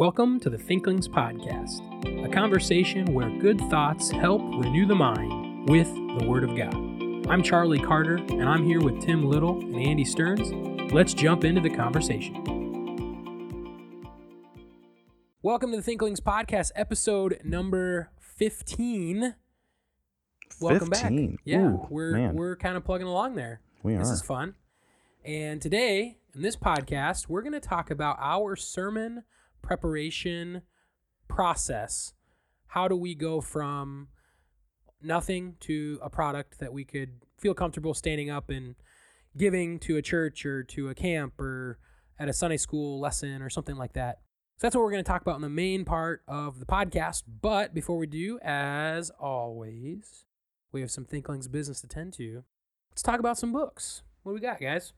Welcome to the Thinklings Podcast, a conversation where good thoughts help renew the mind with the Word of God. I'm Charlie Carter, and I'm here with Tim Little and Andy Stearns. Let's jump into the conversation. Welcome to the Thinklings Podcast, episode number 15. Welcome 15. back. Yeah, Ooh, we're man. we're kind of plugging along there. We This are. is fun. And today, in this podcast, we're going to talk about our sermon preparation process. How do we go from nothing to a product that we could feel comfortable standing up and giving to a church or to a camp or at a Sunday school lesson or something like that? So that's what we're going to talk about in the main part of the podcast. But before we do, as always, we have some Thinklings business to tend to. Let's talk about some books. What do we got, guys?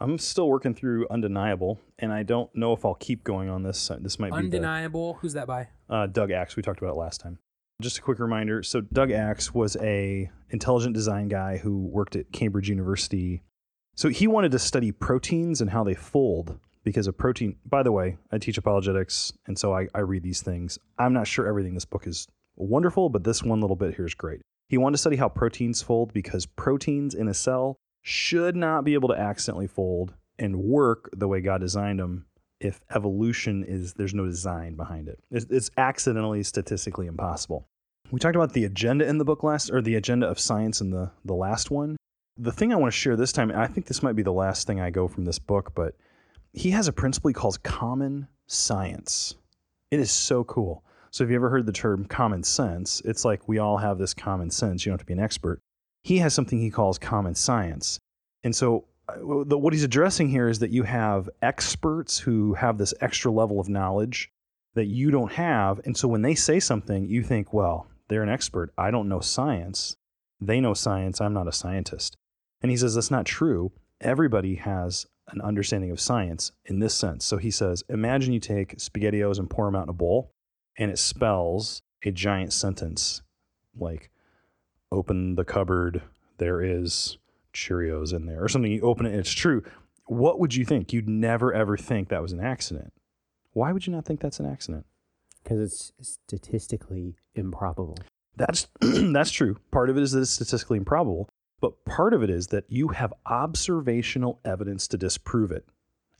I'm still working through Undeniable, and I don't know if I'll keep going on this. Uh, This might be Undeniable. Who's that by? uh, Doug Axe. We talked about it last time. Just a quick reminder. So Doug Axe was a intelligent design guy who worked at Cambridge University. So he wanted to study proteins and how they fold because a protein. By the way, I teach apologetics, and so I, I read these things. I'm not sure everything this book is wonderful, but this one little bit here is great. He wanted to study how proteins fold because proteins in a cell should not be able to accidentally fold and work the way God designed them if evolution is there's no design behind it. It's, it's accidentally statistically impossible. We talked about the agenda in the book last, or the agenda of science in the the last one. The thing I want to share this time, I think this might be the last thing I go from this book, but he has a principle he calls common science. It is so cool. So, have you ever heard the term common sense? It's like we all have this common sense. You don't have to be an expert. He has something he calls common science. And so, uh, the, what he's addressing here is that you have experts who have this extra level of knowledge that you don't have. And so, when they say something, you think, well, they're an expert. I don't know science. They know science. I'm not a scientist. And he says that's not true. Everybody has an understanding of science in this sense. So he says, imagine you take SpaghettiOs and pour them out in a bowl, and it spells a giant sentence like, open the cupboard, there is Cheerios in there, or something. You open it, and it's true. What would you think? You'd never ever think that was an accident. Why would you not think that's an accident? because it's statistically improbable. That's that's true. Part of it is that it's statistically improbable, but part of it is that you have observational evidence to disprove it.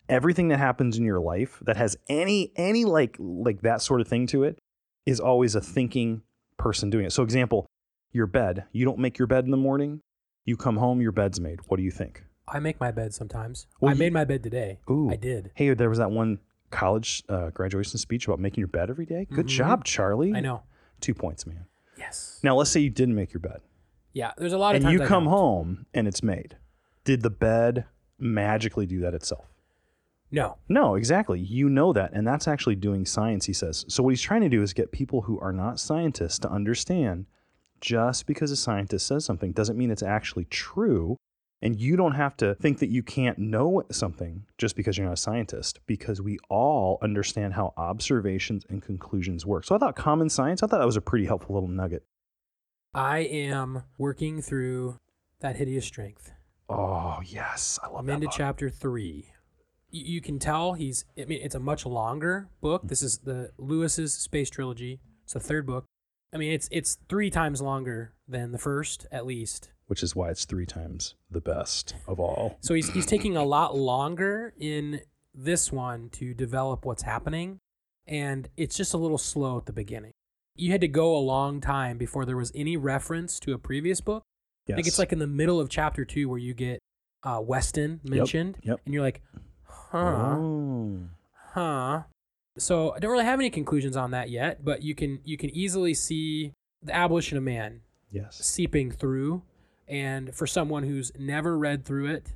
Everything that happens in your life that has any any like like that sort of thing to it is always a thinking person doing it. So example, your bed, you don't make your bed in the morning, you come home, your bed's made. What do you think? I make my bed sometimes. Well, I you- made my bed today. Ooh. I did. Hey, there was that one college uh, graduation speech about making your bed every day. Good Mhm. job, Charlie. I know. 2 points, man. Yes. Now, let's say you didn't make your bed. Yeah. There's a lot of and times you I come don't. home and it's made. Did the bed magically do that itself? No. No, exactly. You know that. And that's actually doing science, he says. So, what he's trying to do is get people who are not scientists to understand just because a scientist says something doesn't mean it's actually true. And you don't have to think that you can't know something just because you're not a scientist, because we all understand how observations and conclusions work. So, I thought common science, I thought that was a pretty helpful little nugget. I am working through that hideous strength. Oh, yes. I love I'm that. into book. chapter three. You, you can tell he's. I mean, it's a much longer book. This is the Lewis's Space Trilogy. It's the third book. I mean, it's it's three times longer than the first, at least. which is why it's three times the best of all. So he's he's taking a lot longer in this one to develop what's happening, and it's just a little slow at the beginning. You had to go a long time before there was any reference to a previous book. Yes. I think it's like in the middle of chapter two where you get uh, Weston mentioned, Yep. and you're like, huh, Oh. huh. So I don't really have any conclusions on that yet, but you can you can easily see the abolition of man Yes. seeping through. And for someone who's never read through it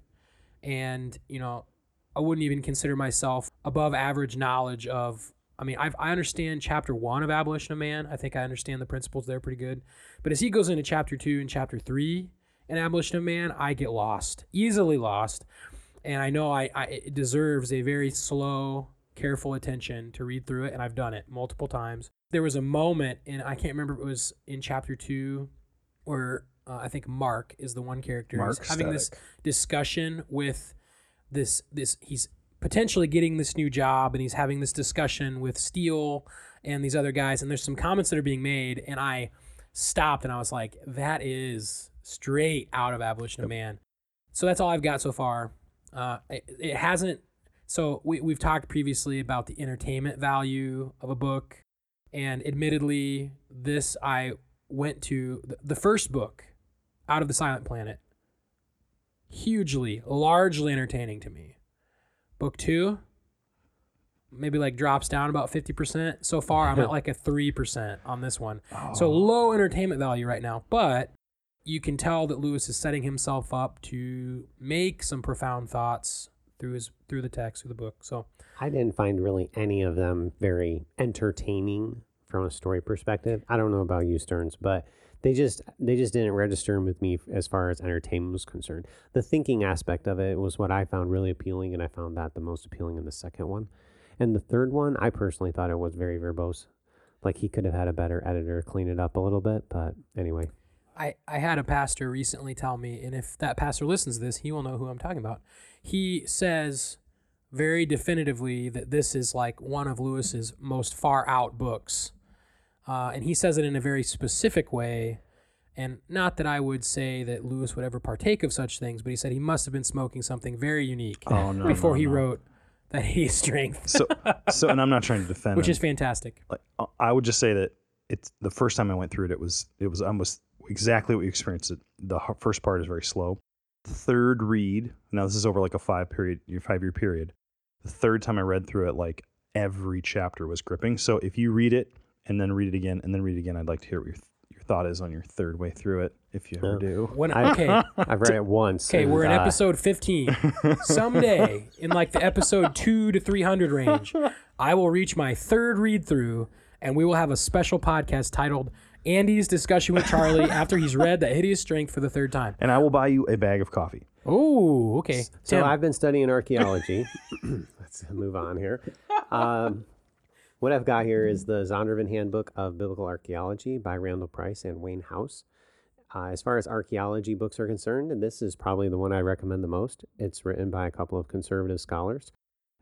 and you know i wouldn't even consider myself above average knowledge of i mean I've, i understand chapter one of abolition of man. I think i understand the principles there pretty good. But as he goes into chapter two and chapter three in abolition of man i get lost easily lost. And i know i, I it deserves a very slow careful attention to read through it and i've done it multiple times there was a moment and i can't remember if it was in chapter two where uh, I think Mark is the one character Mark who's having this discussion with this this he's potentially getting this new job and he's having this discussion with Steele and these other guys and there's some comments that are being made and I stopped and I was like that is straight out of Abolition of Man. So that's all I've got so far. Uh, it, it hasn't so we, we've talked previously about the entertainment value of a book. And admittedly this I went to the, the first book out of the Silent Planet hugely largely entertaining to me. Book two maybe like drops down about 50% so far i'm at like a 3% on this one. So oh. low entertainment value right now but you can tell that lewis is setting himself up to make some profound thoughts through his through the text through the book so I didn't find really any of them very entertaining from a story perspective. I don't know about you, Stearns, but they just they just didn't register with me as far as entertainment was concerned. The thinking aspect of it was what I found really appealing, and I found that the most appealing in the second one. And the third one, I personally thought it was very verbose. Like he could have had a better editor clean it up a little bit, but anyway. I, I had a pastor recently tell me, and if that pastor listens to this, he will know who I'm talking about. He says very definitively that this is like one of Lewis's most far out books. Uh, and he says it in a very specific way. And not that I would say that Lewis would ever partake of such things, but he said he must have been smoking something very unique Oh no! before no, he no. wrote that Hideous Strength, So, so, and I'm not trying to defend. which him. is fantastic. like uh, I would just say that it's the first time I went through it. It was it was almost exactly what you experienced. It the first part is very slow. Third read. Now this is over like a five period, your five year period. The third time I read through it, like every chapter was gripping. So if you read it and then read it again and then read it again, I'd like to hear what your your thought is on your third way through it, if you ever Yeah. do. When I- okay, I've read it once. Okay, and, we're in uh, episode 15. Someday, in like the episode 2 to 300 range, I will reach my third read through and we will have a special podcast titled Andy's Discussion with Charlie after he's read that Hideous Strength for the third time. And I will buy you a bag of coffee. Oh, okay. So Tim, I've been studying archaeology. Let's move on here. Um, what I've got here is the Zondervan Handbook of Biblical Archaeology by Randall Price and Wayne House. Uh, as far as archaeology books are concerned, and this is probably the one I recommend the most. It's written by a couple of conservative scholars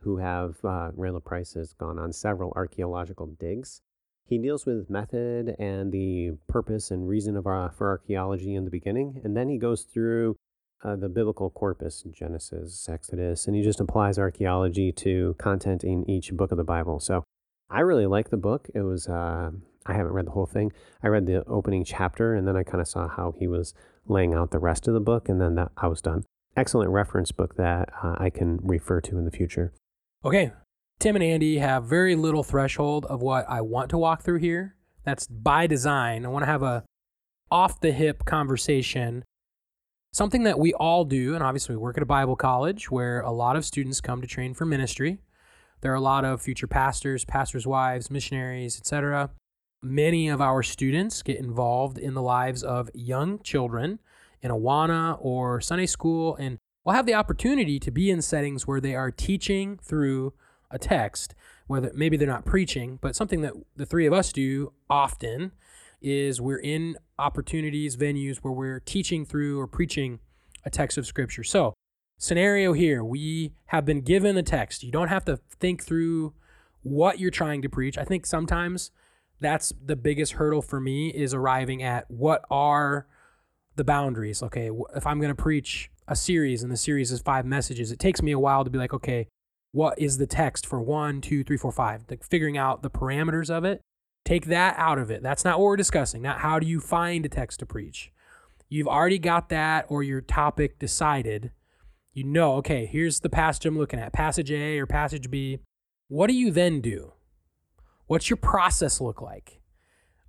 who have, uh, Randall Price has gone on several archaeological digs. He deals with method and the purpose and reason of our, for archaeology in the beginning, and then he goes through uh, the biblical corpus, Genesis, Exodus, and he just applies archaeology to content in each book of the Bible. So I really like the book. It was, uh, I haven't read the whole thing. I read the opening chapter and then I kind of saw how he was laying out the rest of the book, and then that I was done. Excellent reference book that uh, I can refer to in the future. okay. Tim and Andy have very little threshold of what I want to walk through here. That's by design. I want to have a off the hip conversation something that we all do, and obviously we work at a Bible college where a lot of students come to train for ministry. There are a lot of future pastors, pastors' wives, missionaries, etc. Many of our students get involved in the lives of young children in Awana or Sunday school, and will have the opportunity to be in settings where they are teaching through a text. Whether maybe they're not preaching, but something that the three of us do often is we're in opportunities, venues where we're teaching through or preaching a text of scripture. So, scenario here, we have been given the text. You don't have to think through what you're trying to preach. I think sometimes that's the biggest hurdle for me is arriving at what are the boundaries. Okay, if I'm going to preach a series and the series is five messages, it takes me a while to be like, okay, what is the text for one, two, three, four, five? Like figuring out the parameters of it. Take that out of it. That's not what we're discussing. Not how do you find a text to preach. You've already got that or your topic decided. You know, okay, here's the passage I'm looking at, passage A or passage B. What do you then do? What's your process look like?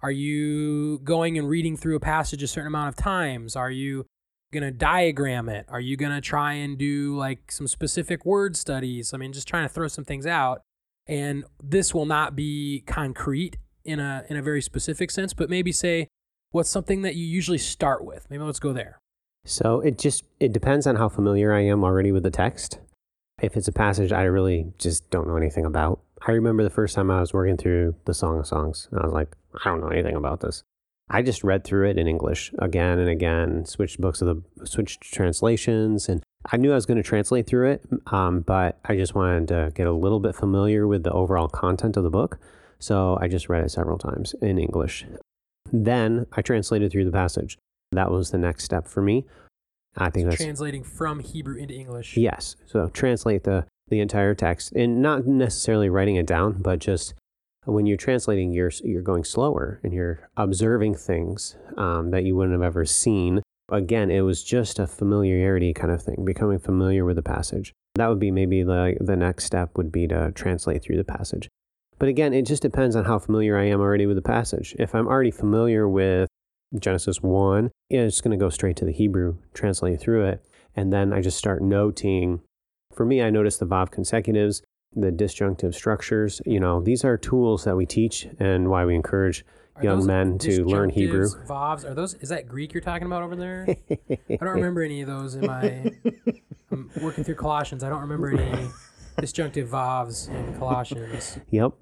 Are you going and reading through a passage a certain amount of times? Are you to diagram it? Are you to try and do like some specific word studies? I mean, just trying to throw some things out. And this will not be concrete in a in a very specific sense, but maybe say what's something that you usually start with. Maybe let's go there. So it just it depends on how familiar I am already with the text. If it's a passage I really just don't know anything about. I remember the first time I was working through the Song of Songs, and I was like, I don't know anything about this. I just read through it in English again and again, switched books of the switched translations, and I knew I was going to translate through it, um, but I just wanted to get a little bit familiar with the overall content of the book. So I just read it several times in English. Then I translated through the passage. That was the next step for me. I think So that's translating from Hebrew into English. yes. So translate the the entire text and not necessarily writing it down, but just when you're translating, you're you're going slower and you're observing things um, that you wouldn't have ever seen. Again, it was just a familiarity kind of thing, becoming familiar with the passage. That would be maybe the the next step would be to translate through the passage. But again, it just depends on how familiar I am already with the passage. If I'm already familiar with Genesis 1, it's just going to go straight to the Hebrew, translate through it. And then I just start noting. For me, I notice the Vav consecutives, the disjunctive structures. You know, these are tools that we teach and why we encourage Are young men to learn Hebrew. Vavs, are those? Is that Greek you're talking about over there? I don't remember any of those in my. I'm working through Colossians. I don't remember any disjunctive vavs in Colossians. Yep,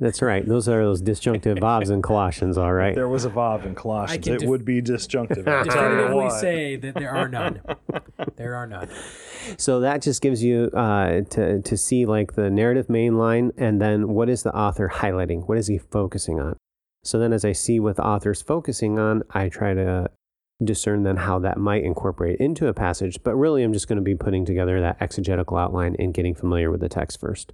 that's right. Those are those disjunctive Vavs in Colossians, all right. There was a Vav in Colossians. can It def- would be disjunctive. I'll tell you Definitively what. say that there are none. There are none. So that just gives you uh, to to see like the narrative main line, and then what is the author highlighting? What is he focusing on? So then, as I see what the author's focusing on, I try to discern then how that might incorporate into a passage. But really, I'm just going to be putting together that exegetical outline and getting familiar with the text first.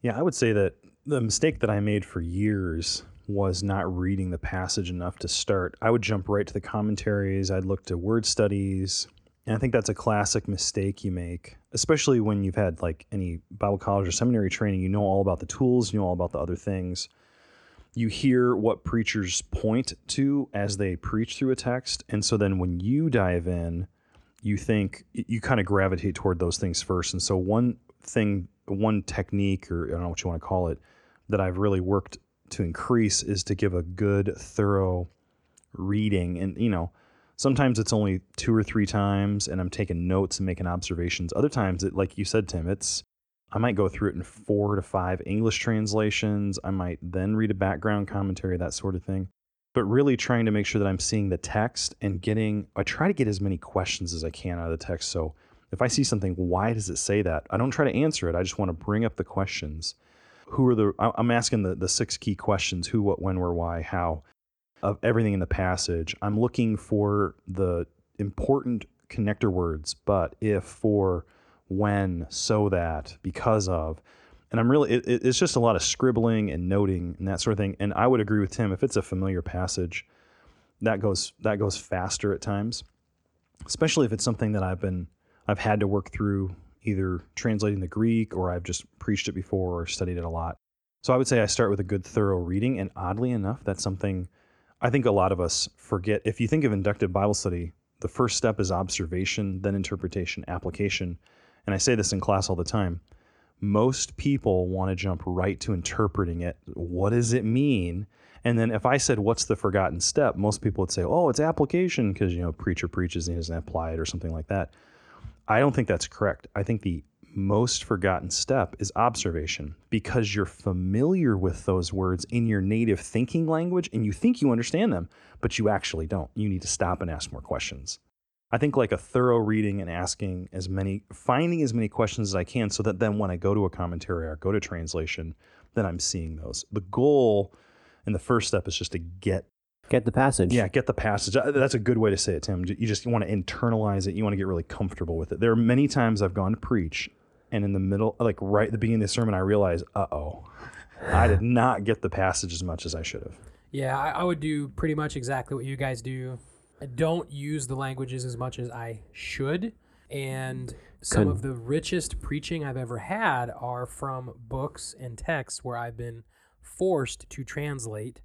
Yeah, I would say that the mistake that I made for years was not reading the passage enough to start. I would jump right to the commentaries, I'd look to word studies. And I think that's a classic mistake you make, especially when you've had like any Bible college or seminary training. You know all about the tools, you know all about the other things. You hear what preachers point to as they preach through a text. And so then when you dive in, you think you kind of gravitate toward those things first. And so one thing, one technique, or I don't know what you want to call it, that I've really worked to increase is to give a good, thorough reading. And, you know, sometimes it's only two or three times and I'm taking notes and making observations. Other times, it, like you said, Tim, it's, I might go through it in four to five English translations. I might then read a background commentary, that sort of thing. But really trying to make sure that I'm seeing the text and getting, I try to get as many questions as I can out of the text. So if I see something, why does it say that? I don't try to answer it. I just want to bring up the questions. Who are the, I'm asking the, the six key questions who, what, when, where, why, how of everything in the passage. I'm looking for the important connector words, but, if, for, when, so that, because of. And I'm really, it, it- it's just a lot of scribbling and noting and that sort of thing. And I would agree with Tim. If it's a familiar passage, that goes that goes faster at times, especially if it's something that I've been I've had to work through either translating the Greek or I've just preached it before or studied it a lot. So I would say I start with a good thorough reading. And oddly enough, that's something I think a lot of us forget. If you think of inductive Bible study, the first step is observation, then interpretation, application. And I say this in class all the time. Most people want to jump right to interpreting it. What does it mean? And then if I said, what's the forgotten step? Most people would say, oh, it's application because, you know, preacher preaches and he doesn't apply it or something like that. I don't think that's correct. I think the most forgotten step is observation because you're familiar with those words in your native thinking language and you think you understand them, but you actually don't. You need to stop and ask more questions. I think like a thorough reading and asking as many, finding as many questions as I can so that then when I go to a commentary or go to translation, then I'm seeing those. The goal and the first step is just to get Get the passage. yeah, get the passage. Uh, That's a good way to say it, Tim. You just want to internalize it. You want to get really comfortable with it. There are many times I've gone to preach, and in the middle, like right at the beginning of the sermon, I realize, uh oh, I did not get the passage as much as I should have. Yeah, I, I would do pretty much exactly what you guys do. I don't use the languages as much as I should. And some of the richest preaching I've ever had are from books and texts where I've been forced to translate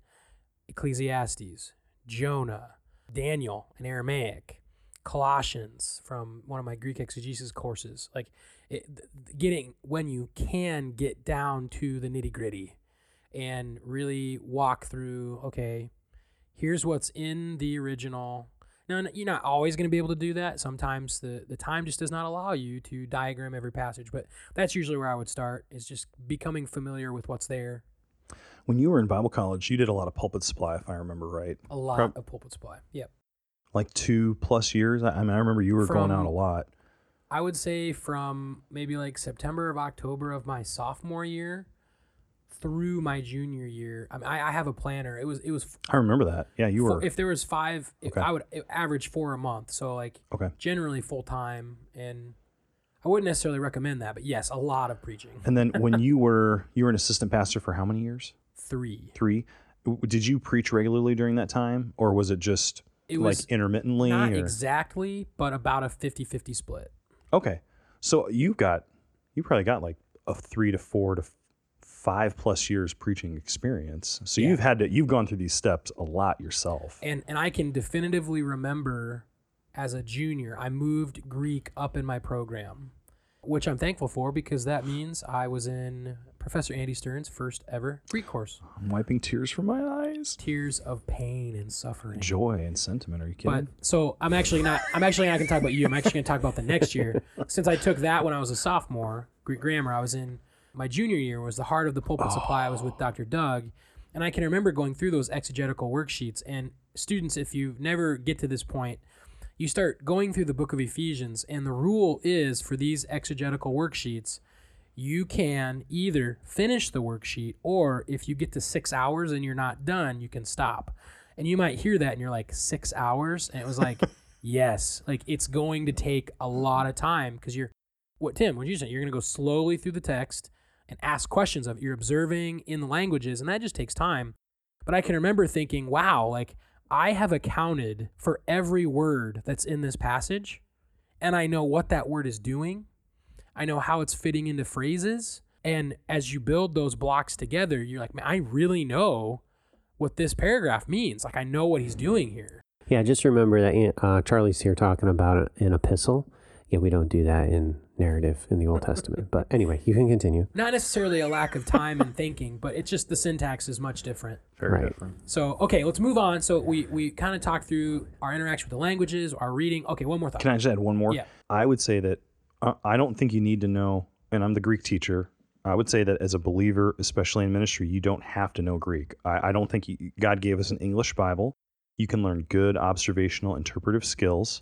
Ecclesiastes, Jonah, Daniel in Aramaic, Colossians from one of my Greek exegesis courses. Like it, getting when you can get down to the nitty gritty and really walk through okay here's what's in the original now you're not always going to be able to do that sometimes the, the time just does not allow you to diagram every passage but that's usually where i would start is just becoming familiar with what's there When you were in Bible college, you did a lot of pulpit supply, if I remember right. a lot Prob- of pulpit supply yep Like two plus years. I I mean, I remember you were going out a lot. I would say from maybe like September of October of my sophomore year through my junior year. I, mean, I, I have a planner. It was it was I remember that. Yeah, you were. if there was five, if Okay. I would average four a month. So like Okay. generally full time, and I wouldn't necessarily recommend that, but yes, a lot of preaching. And then when you were you were an assistant pastor for how many years? Three. Three. Did you preach regularly during that time, or was it just It like was intermittently? not or- exactly, but about a 50-50 split. Okay, so you got you probably got like a three to four to five plus years preaching experience. So Yeah. you've had to you've gone through these steps a lot yourself. and and I can definitively remember as a junior, I moved Greek up in my program, which I'm thankful for because that means I was in Professor Andy Stearns' first ever Greek course. I'm wiping tears from my eyes. Tears of pain and suffering. Joy and sentiment. Are you kidding? But so I'm actually not. I'm actually not going to talk about you. I'm actually going to talk about the next year. Since I took that when I was a sophomore, Greek grammar, I was in my junior year. Was the heart of the pulpit supply. I was with Dr. Doug, and I can remember going through those exegetical worksheets. And students, if you never get to this point, you start going through the book of Ephesians, and the rule is for these exegetical worksheets. You can either finish the worksheet, or if you get to six hours and you're not done, you can stop. And you might hear that and you're like, six hours? And it was like, yes, like it's going to take a lot of time because you're, what, Tim, what did you say? You're going to go slowly through the text and ask questions of. You're observing in the languages, and that just takes time. But I can remember thinking, wow, like I have accounted for every word that's in this passage, and I know what that word is doing. I know how it's fitting into phrases. And as you build those blocks together, you're like, man, I really know what this paragraph means. Like, I know what he's doing here. Yeah, just remember that uh, Charlie's here talking about an epistle. Yeah, we don't do that in narrative in the Old Testament. But anyway, you can continue. Not necessarily a lack of time and thinking, but it's just the syntax is much different. Very Right. different. So, okay, let's move on. So, we, we kind of talked through our interaction with the languages, our reading. Okay, one more thought. Can I just add one more? Yeah. I would say that uh, I don't think you need to know, and I'm the Greek teacher. I would say that as a believer, especially in ministry, you don't have to know Greek. I, I don't think you, God gave us an English Bible. You can learn good observational interpretive skills.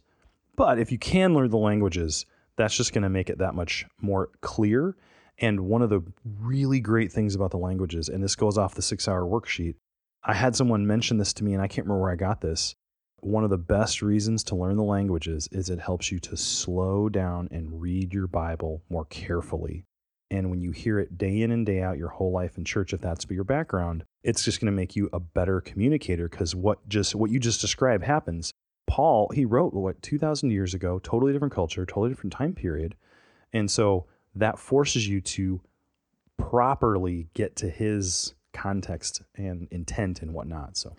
But if you can learn the languages, that's just going to make it that much more clear. And one of the really great things about the languages, and this goes off the six hour worksheet, I had someone mention this to me, and I can't remember where I got this one of the best reasons to learn the languages is it helps you to slow down and read your Bible more carefully. And when you hear it day in and day out your whole life in church, if that's your background, it's just going to make you a better communicator because what just what you just described happens. Paul, he wrote what 2000 years ago, totally different culture, totally different time period. And so that forces you to properly get to his context and intent and whatnot. So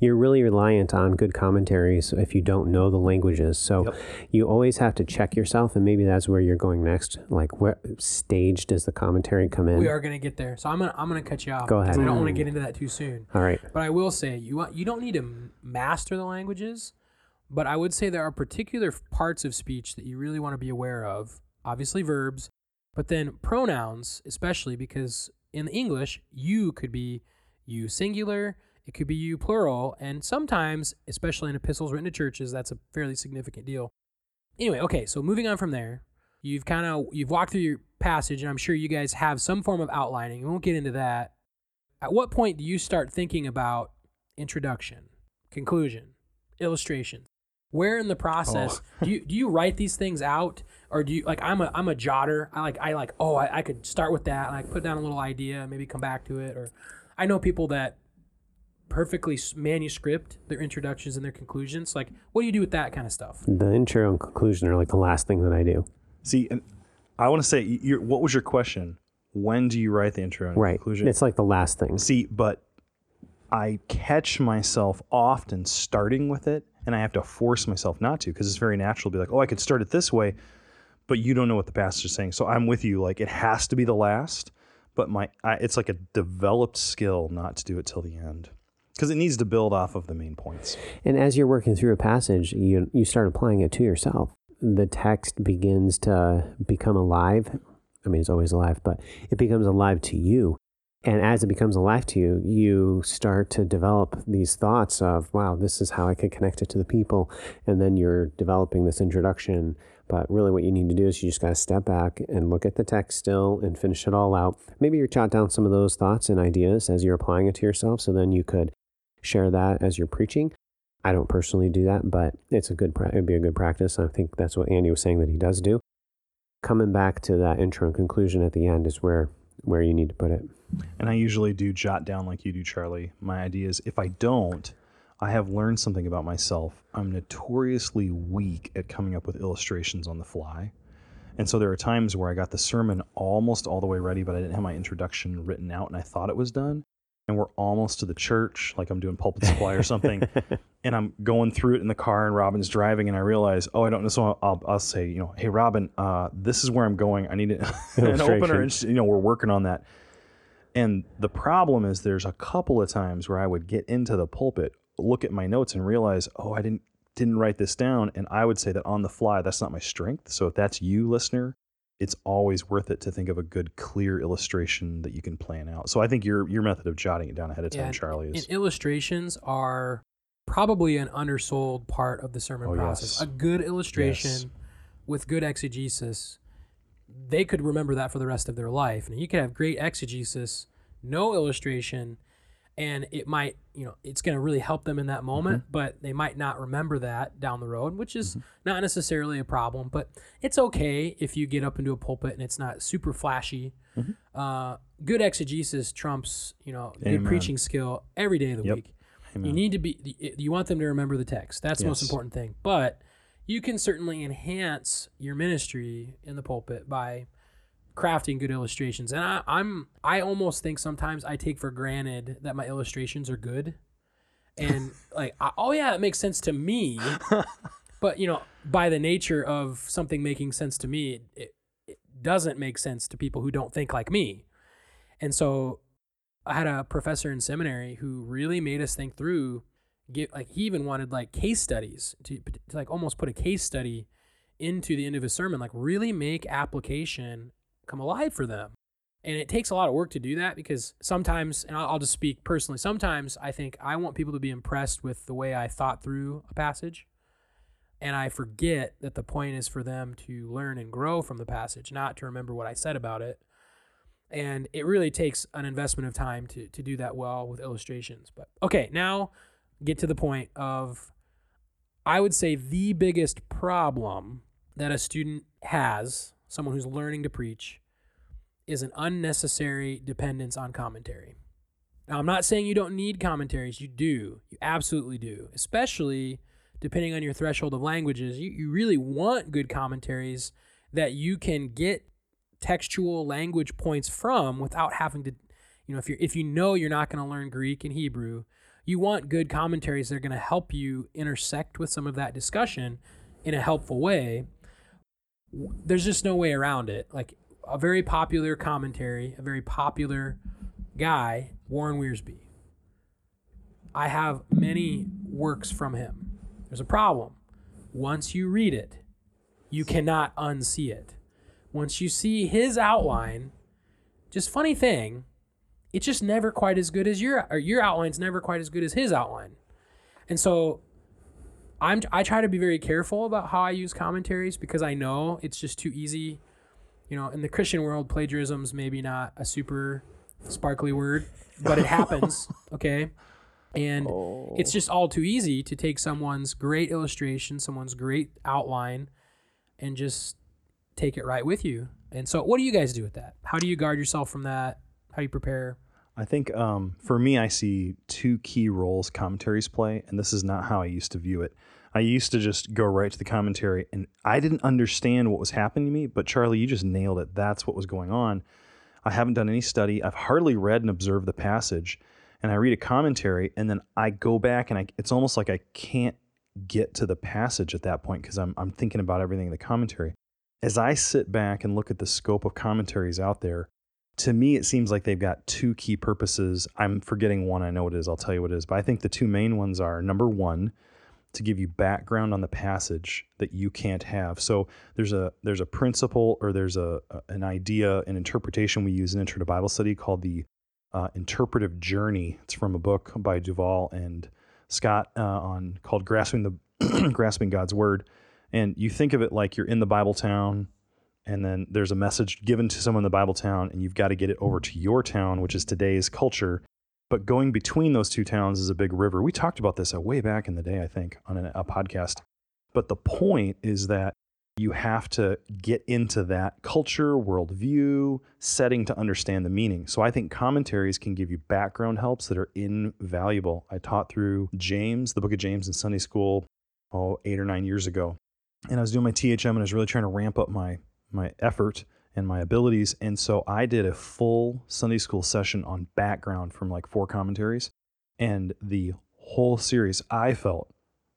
You're really reliant on good commentaries if you don't know the languages. So Yep. you always have to check yourself, and maybe that's where you're going next. Like, what stage does the commentary come in? We are going to get there. So, I'm going to I'm gonna cut you off. Go because ahead. I don't want to get into that too soon. All right. But I will say you want, you don't need to master the languages, but I would say there are particular parts of speech that you really want to be aware of. Obviously verbs, but then pronouns, especially because in English you could be you singular, it could be you plural, and sometimes, especially in epistles written to churches, that's a fairly significant deal. Anyway, okay, so moving on from there, you've kind of you've walked through your passage, and I'm sure you guys have some form of outlining. We won't get into that. At what point do you start thinking about introduction, conclusion, illustration? Where in the oh. process do you do you write these things out, or do you like I'm a I'm a jotter. I like I like oh I, I could start with that and I put down a little idea, maybe come back to it. Or I know people that perfectly manuscript their introductions and their conclusions. Like what do you do with that kind of stuff? The intro and conclusion are like the last thing that I do. See, and I want to say, y- your, what was your question? When do you write the intro and Right. conclusion? It's like the last thing. See, but I catch myself often starting with it, and I have to force myself not to because it's very natural to be like, oh, I could start it this way, but you don't know what the pastor is saying. So I'm with you. Like it has to be the last, but my I, it's like a developed skill not to do it till the end because it needs to build off of the main points. And as you're working through a passage, you you start applying it to yourself. The text begins to become alive. I mean, it's always alive, but it becomes alive to you. And as it becomes alive to you, you start to develop these thoughts of, wow, this is how I could connect it to the people. And then you're developing this introduction But really, what you need to do is you just got to step back and look at the text still and finish it all out. Maybe you jot down some of those thoughts and ideas as you're applying it to yourself. So then you could share that as you're preaching. I don't personally do that, but it's a good it'd be a good practice. I think that's what Andy was saying that he does do. Coming back to that intro and conclusion at the end is where where you need to put it. And I usually do jot down like you do, Charlie, my ideas. If I don't, I have learned something about myself. I'm notoriously weak at coming up with illustrations on the fly. And so there are times where I got the sermon almost all the way ready, but I didn't have my introduction written out and I thought it was done. And we're almost to the church, like I'm doing pulpit supply or something. and I'm going through it in the car and Robin's driving and I realize, oh, I don't know. So I'll, I'll say, you know, hey, Robin, uh, this is where I'm going. I need an opener. And, you know, we're working on that. And the problem is there's a couple of times where I would get into the pulpit look at my notes and realize, oh, I didn't didn't write this down. And I would say that on the fly, that's not my strength. So if that's you, listener, it's always worth it to think of a good, clear illustration that you can plan out. So I think your your method of jotting it down ahead of time, yeah, Charlie, is illustrations are probably an undersold part of the sermon oh, process. Yes. A good illustration yes. with good exegesis, they could remember that for the rest of their life. And you could have great exegesis, no illustration, and it might you know it's going to really help them in that moment mm-hmm. but they might not remember that down the road which is mm-hmm. not necessarily a problem but it's okay if you get up into a pulpit and it's not super flashy mm-hmm. uh, good exegesis trumps you know Amen. good preaching skill every day of the yep. week Amen. you need to be you want them to remember the text that's yes. the most important thing but you can certainly enhance your ministry in the pulpit by crafting good illustrations. And I, I'm I almost think sometimes I take for granted that my illustrations are good. And like, I, oh yeah, it makes sense to me. but you know, by the nature of something making sense to me, it, it doesn't make sense to people who don't think like me. And so I had a professor in seminary who really made us think through get like he even wanted like case studies to, to like almost put a case study into the end of his sermon like really make application come alive for them. And it takes a lot of work to do that because sometimes, and I'll, just speak personally, sometimes I think I want people to be impressed with the way I thought through a passage. And I forget that the point is for them to learn and grow from the passage, not to remember what I said about it. And it really takes an investment of time to, to do that well with illustrations. But okay, now get to the point of I would say the biggest problem that a student has someone who's learning to preach, is an unnecessary dependence on commentary. Now, I'm not saying you don't need commentaries. You do. You absolutely do. Especially depending on your threshold of languages. You, you really want good commentaries that you can get textual language points from without having to, you know, if you're if you know you're not going to learn Greek and Hebrew, you want good commentaries that are going to help you intersect with some of that discussion in a helpful way there's just no way around it. Like a very popular commentary, a very popular guy, Warren Wiersbe. I have many works from him. There's a problem. Once you read it, you cannot unsee it. Once you see his outline, just funny thing, it's just never quite as good as your or your outline's never quite as good as his outline. And so I'm I try to be very careful about how I use commentaries because I know it's just too easy. You know, in the Christian world, plagiarism's maybe not a super sparkly word, but it happens. Okay. And oh. it's just all too easy to take someone's great illustration, someone's great outline, and just take it right with you. And so, what do you guys do with that? How do you guard yourself from that? How you prepare? I think um, for me, I see two key roles commentaries play, and this is not how I used to view it. I used to just go right to the commentary, and I didn't understand what was happening to me. But Charlie, you just nailed it. That's what was going on. I haven't done any study. I've hardly read and observed the passage, and I read a commentary, and then I go back, and I, it's almost like I can't get to the passage at that point because I'm I'm thinking about everything in the commentary. As I sit back and look at the scope of commentaries out there, to me, it seems like they've got two key purposes. I'm forgetting one. I know what it is. I'll tell you what it is. But I think the two main ones are number one, to give you background on the passage that you can't have. So there's a there's a principle or there's a, a an idea, an interpretation we use in Intro to Bible Study called the uh, interpretive journey. It's from a book by Duvall and Scott uh, on called Grasping the Grasping God's Word. And you think of it like you're in the Bible town, and then there's a message given to someone in the Bible town, and you've got to get it over to your town, which is today's culture. But going between those two towns is a big river. We talked about this uh, way back in the day, I think, on a, a podcast. But the point is that you have to get into that culture, worldview, setting to understand the meaning. So I think commentaries can give you background helps that are invaluable. I taught through James, the book of James in Sunday school, oh, eight or nine years ago. And I was doing my THM and I was really trying to ramp up my my effort and my abilities. And so I did a full Sunday school session on background from like four commentaries. And the whole series I felt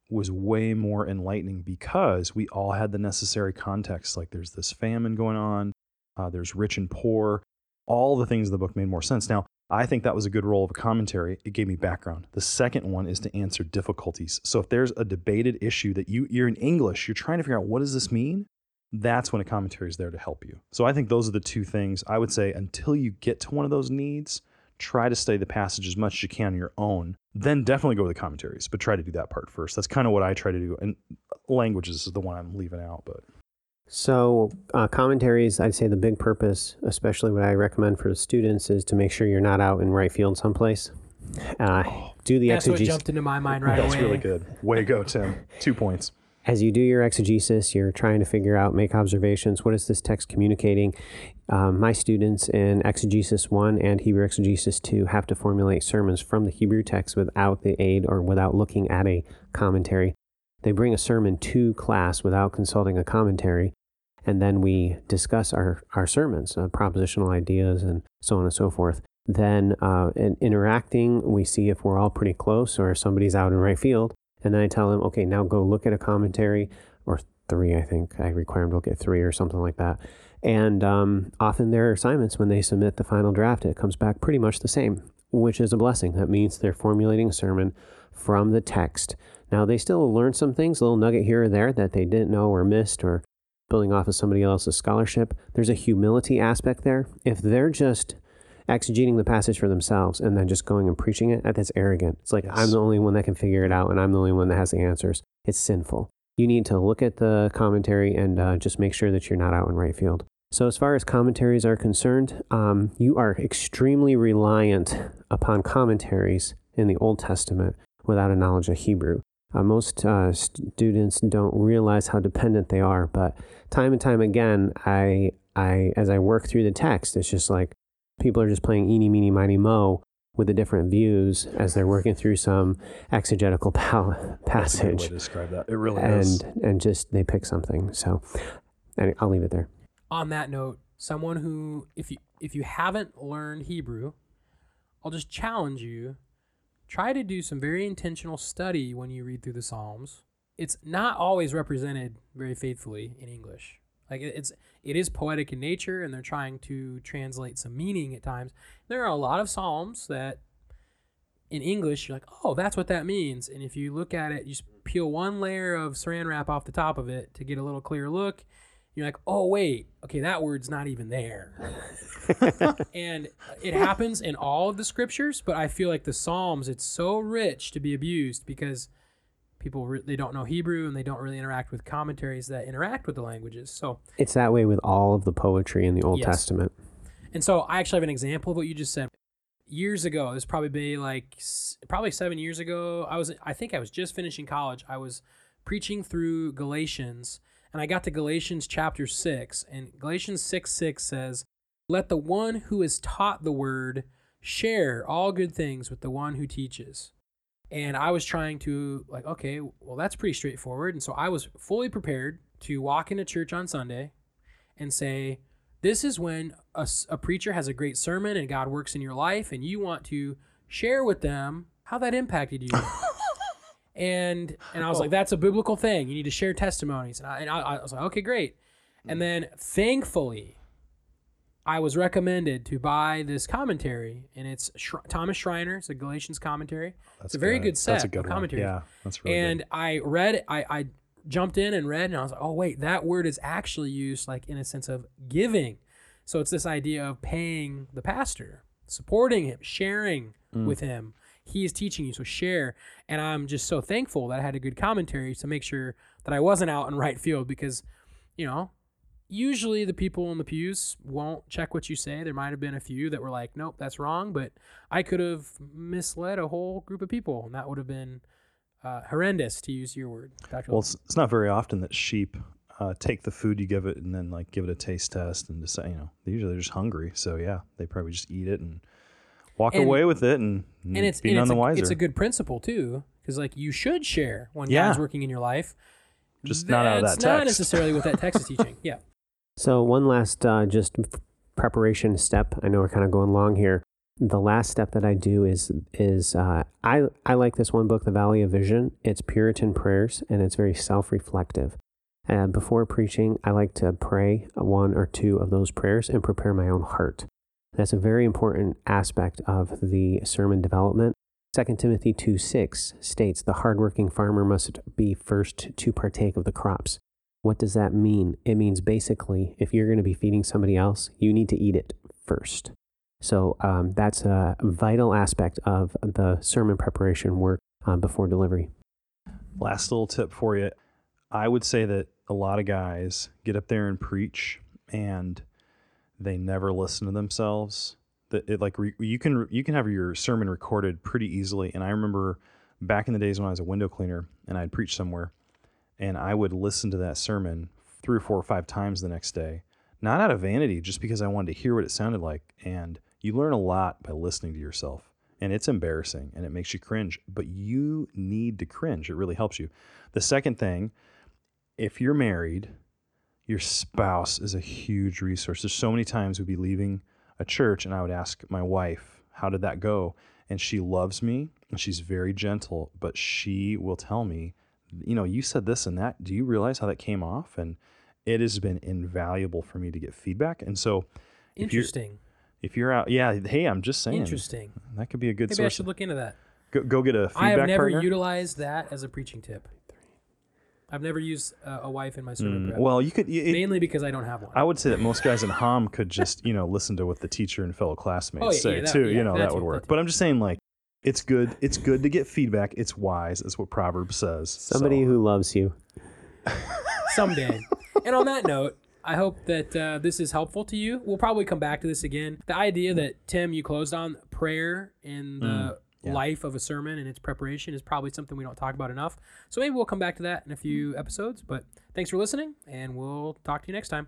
was way more enlightening because we all had the necessary context. Like there's this famine going on, uh, there's rich and poor. All the things in the book made more sense. Now, I think that was a good role of a commentary. It gave me background. The second one is to answer difficulties. So if there's a debated issue that you you're in English, you're trying to figure out what does this mean? That's when a commentary is there to help you. So I think those are the two things I would say until you get to one of those needs, try to study the passage as much as you can on your own. Then definitely go to the commentaries, but try to do that part first. That's kind of what I try to do. And languages is the one I'm leaving out, but So, uh, commentaries, I'd say the big purpose, especially what I recommend for the students, is to make sure you're not out in right field someplace. Uh, do the That's what exegesis. jumped into my mind right that's away. really good. Way to go, Tim. Two points. As you do your exegesis, you're trying to figure out, make observations. What is this text communicating? Um, my students in Exegesis 1 and Hebrew Exegesis 2 have to formulate sermons from the Hebrew text without the aid or without looking at a commentary. They bring a sermon to class without consulting a commentary, and then we discuss our, our sermons, uh, propositional ideas, and so on and so forth. Then, uh, in interacting, we see if we're all pretty close or if somebody's out in right field. And then I tell them, okay, now go look at a commentary, or three, I think. I require them to look at three or something like that. And um, often their assignments, when they submit the final draft, it comes back pretty much the same, which is a blessing. That means they're formulating a sermon from the text. Now, they still learn some things, a little nugget here or there that they didn't know or missed, or building off of somebody else's scholarship. There's a humility aspect there. If they're just exegeting the passage for themselves and then just going and preaching it, that's arrogant. It's like, Yes. I'm the only one that can figure it out and I'm the only one that has the answers. It's sinful. You need to look at the commentary and uh, just make sure that you're not out in right field. So, as far as commentaries are concerned, um, you are extremely reliant upon commentaries in the Old Testament without a knowledge of Hebrew. Uh, most uh, students don't realize how dependent they are, but time and time again, I, I, as I work through the text, it's just like people are just playing eeny, meeny, miny, mo with the different views as they're working through some exegetical pa- That's a good passage, way to describe that. It really and is. and just they pick something. So, any- I'll leave it there. on that note, someone who if you if you haven't learned Hebrew, I'll just challenge you try to do some very intentional study when you read through the Psalms. It's not always represented very faithfully in English. Like it's it is poetic in nature and they're trying to translate some meaning at times. There are a lot of psalms that in English you're like, "Oh, that's what that means." And if you look at it, you just peel one layer of saran wrap off the top of it to get a little clearer look you're like, oh wait, okay, that word's not even there. and it happens in all of the scriptures, but I feel like the Psalms, it's so rich to be abused because people re- they don't know Hebrew and they don't really interact with commentaries that interact with the languages. So, It's that way with all of the poetry in the Old Yes. Testament. and so I actually have an example of what you just said. Years ago, this probably be like probably seven years ago. I was I think I was just finishing college. I was preaching through Galatians, and I got to Galatians chapter six, and Galatians six six says, "Let the one who is taught the word share all good things with the one who teaches." And I was trying to like, okay, well that's pretty straightforward, and so I was fully prepared to walk into church on Sunday and say, this is when a, a preacher has a great sermon and God works in your life, and you want to share with them how that impacted you. and and I was oh. like, that's a biblical thing. You need to share testimonies. And I, and I, I was like, okay, great. And mm. then thankfully, I was recommended to buy this commentary, and it's Sh- Thomas Schreiner. It's a Galatians commentary. That's it's a very good set That's a good of one. Yeah, that's really and good. I read it. I, I jumped in and read, and I was like, oh, wait, that word is actually used like in a sense of giving. So it's this idea of paying the pastor, supporting him, sharing Mm. with him. he is teaching you. So share. And I'm just so thankful that I had a good commentary to make sure that I wasn't out in right field because, you know, usually the people in the pews won't check what you say. There might have been a few that were like, nope, that's wrong. But I could have misled a whole group of people, and that would have been uh, horrendous, to use your word, Dr. Well, it's, it's not very often that sheep uh, take the food you give it and then like give it a taste test and decide, you know, usually they're just hungry. So yeah, they probably just eat it and walk And- away with it and, and it's be and none it's, the a, wiser. it's a good principle too, because like you should share when Yeah. God's working in your life. Just not out of That's that not necessarily what that text is teaching. Yeah. So one last uh, just preparation step. I know we're kind of going long here. The last step that I do is is uh, I I like this one book, The Valley of Vision. It's Puritan prayers and it's very self reflective. And before preaching, I like to pray one or two of those prayers and prepare my own heart. That's a very important aspect of the sermon development. 2 Timothy 2 6 states, The hardworking farmer must be first to partake of the crops. What does that mean? It means basically, if you're going to be feeding somebody else, you need to eat it first. So um, that's a vital aspect of the sermon preparation work uh, before delivery. Last little tip for you. I would say that a lot of guys get up there and preach and they never listen to themselves. That it like re, you can you can have your sermon recorded pretty easily. And I remember back in the days when I was a window cleaner and I'd preach somewhere, and I would listen to that sermon three or four or five times the next day, not out of vanity, just because I wanted to hear what it sounded like. And you learn a lot by listening to yourself. And it's embarrassing and it makes you cringe, but you need to cringe. It really helps you. The second thing, if you're married, your spouse is a huge resource. There's so many times we'd be leaving a church and I would ask my wife, How did that go? And she loves me and she's very gentle, but she will tell me, You know, you said this and that. Do you realize how that came off? And it has been invaluable for me to get feedback. And so if you're, Interesting. if you're out, yeah, hey, I'm just saying Interesting. that could be a good Maybe I source. should look into that. Go, go get a feedback I have never partner. utilized that as a preaching tip. I've never used uh, a wife in my sermon Mm, prep. well, you could. It, mainly because I don't have one. I would say that most guys in Hom could just, you know, listen to what the teacher and fellow classmates Oh, yeah, say yeah, that- too. yeah, you know, that, would work. But I'm just saying, like, it's good. It's good to get feedback. It's wise. Is what Proverbs says. Somebody So, who loves you. someday. and on that note, I hope that uh, this is helpful to you. We'll probably come back to this again. The idea that Tim you closed on prayer in the Mm, yeah. life of a sermon and its preparation is probably something we don't talk about enough. So maybe we'll come back to that in a few episodes. But thanks for listening, and we'll talk to you next time.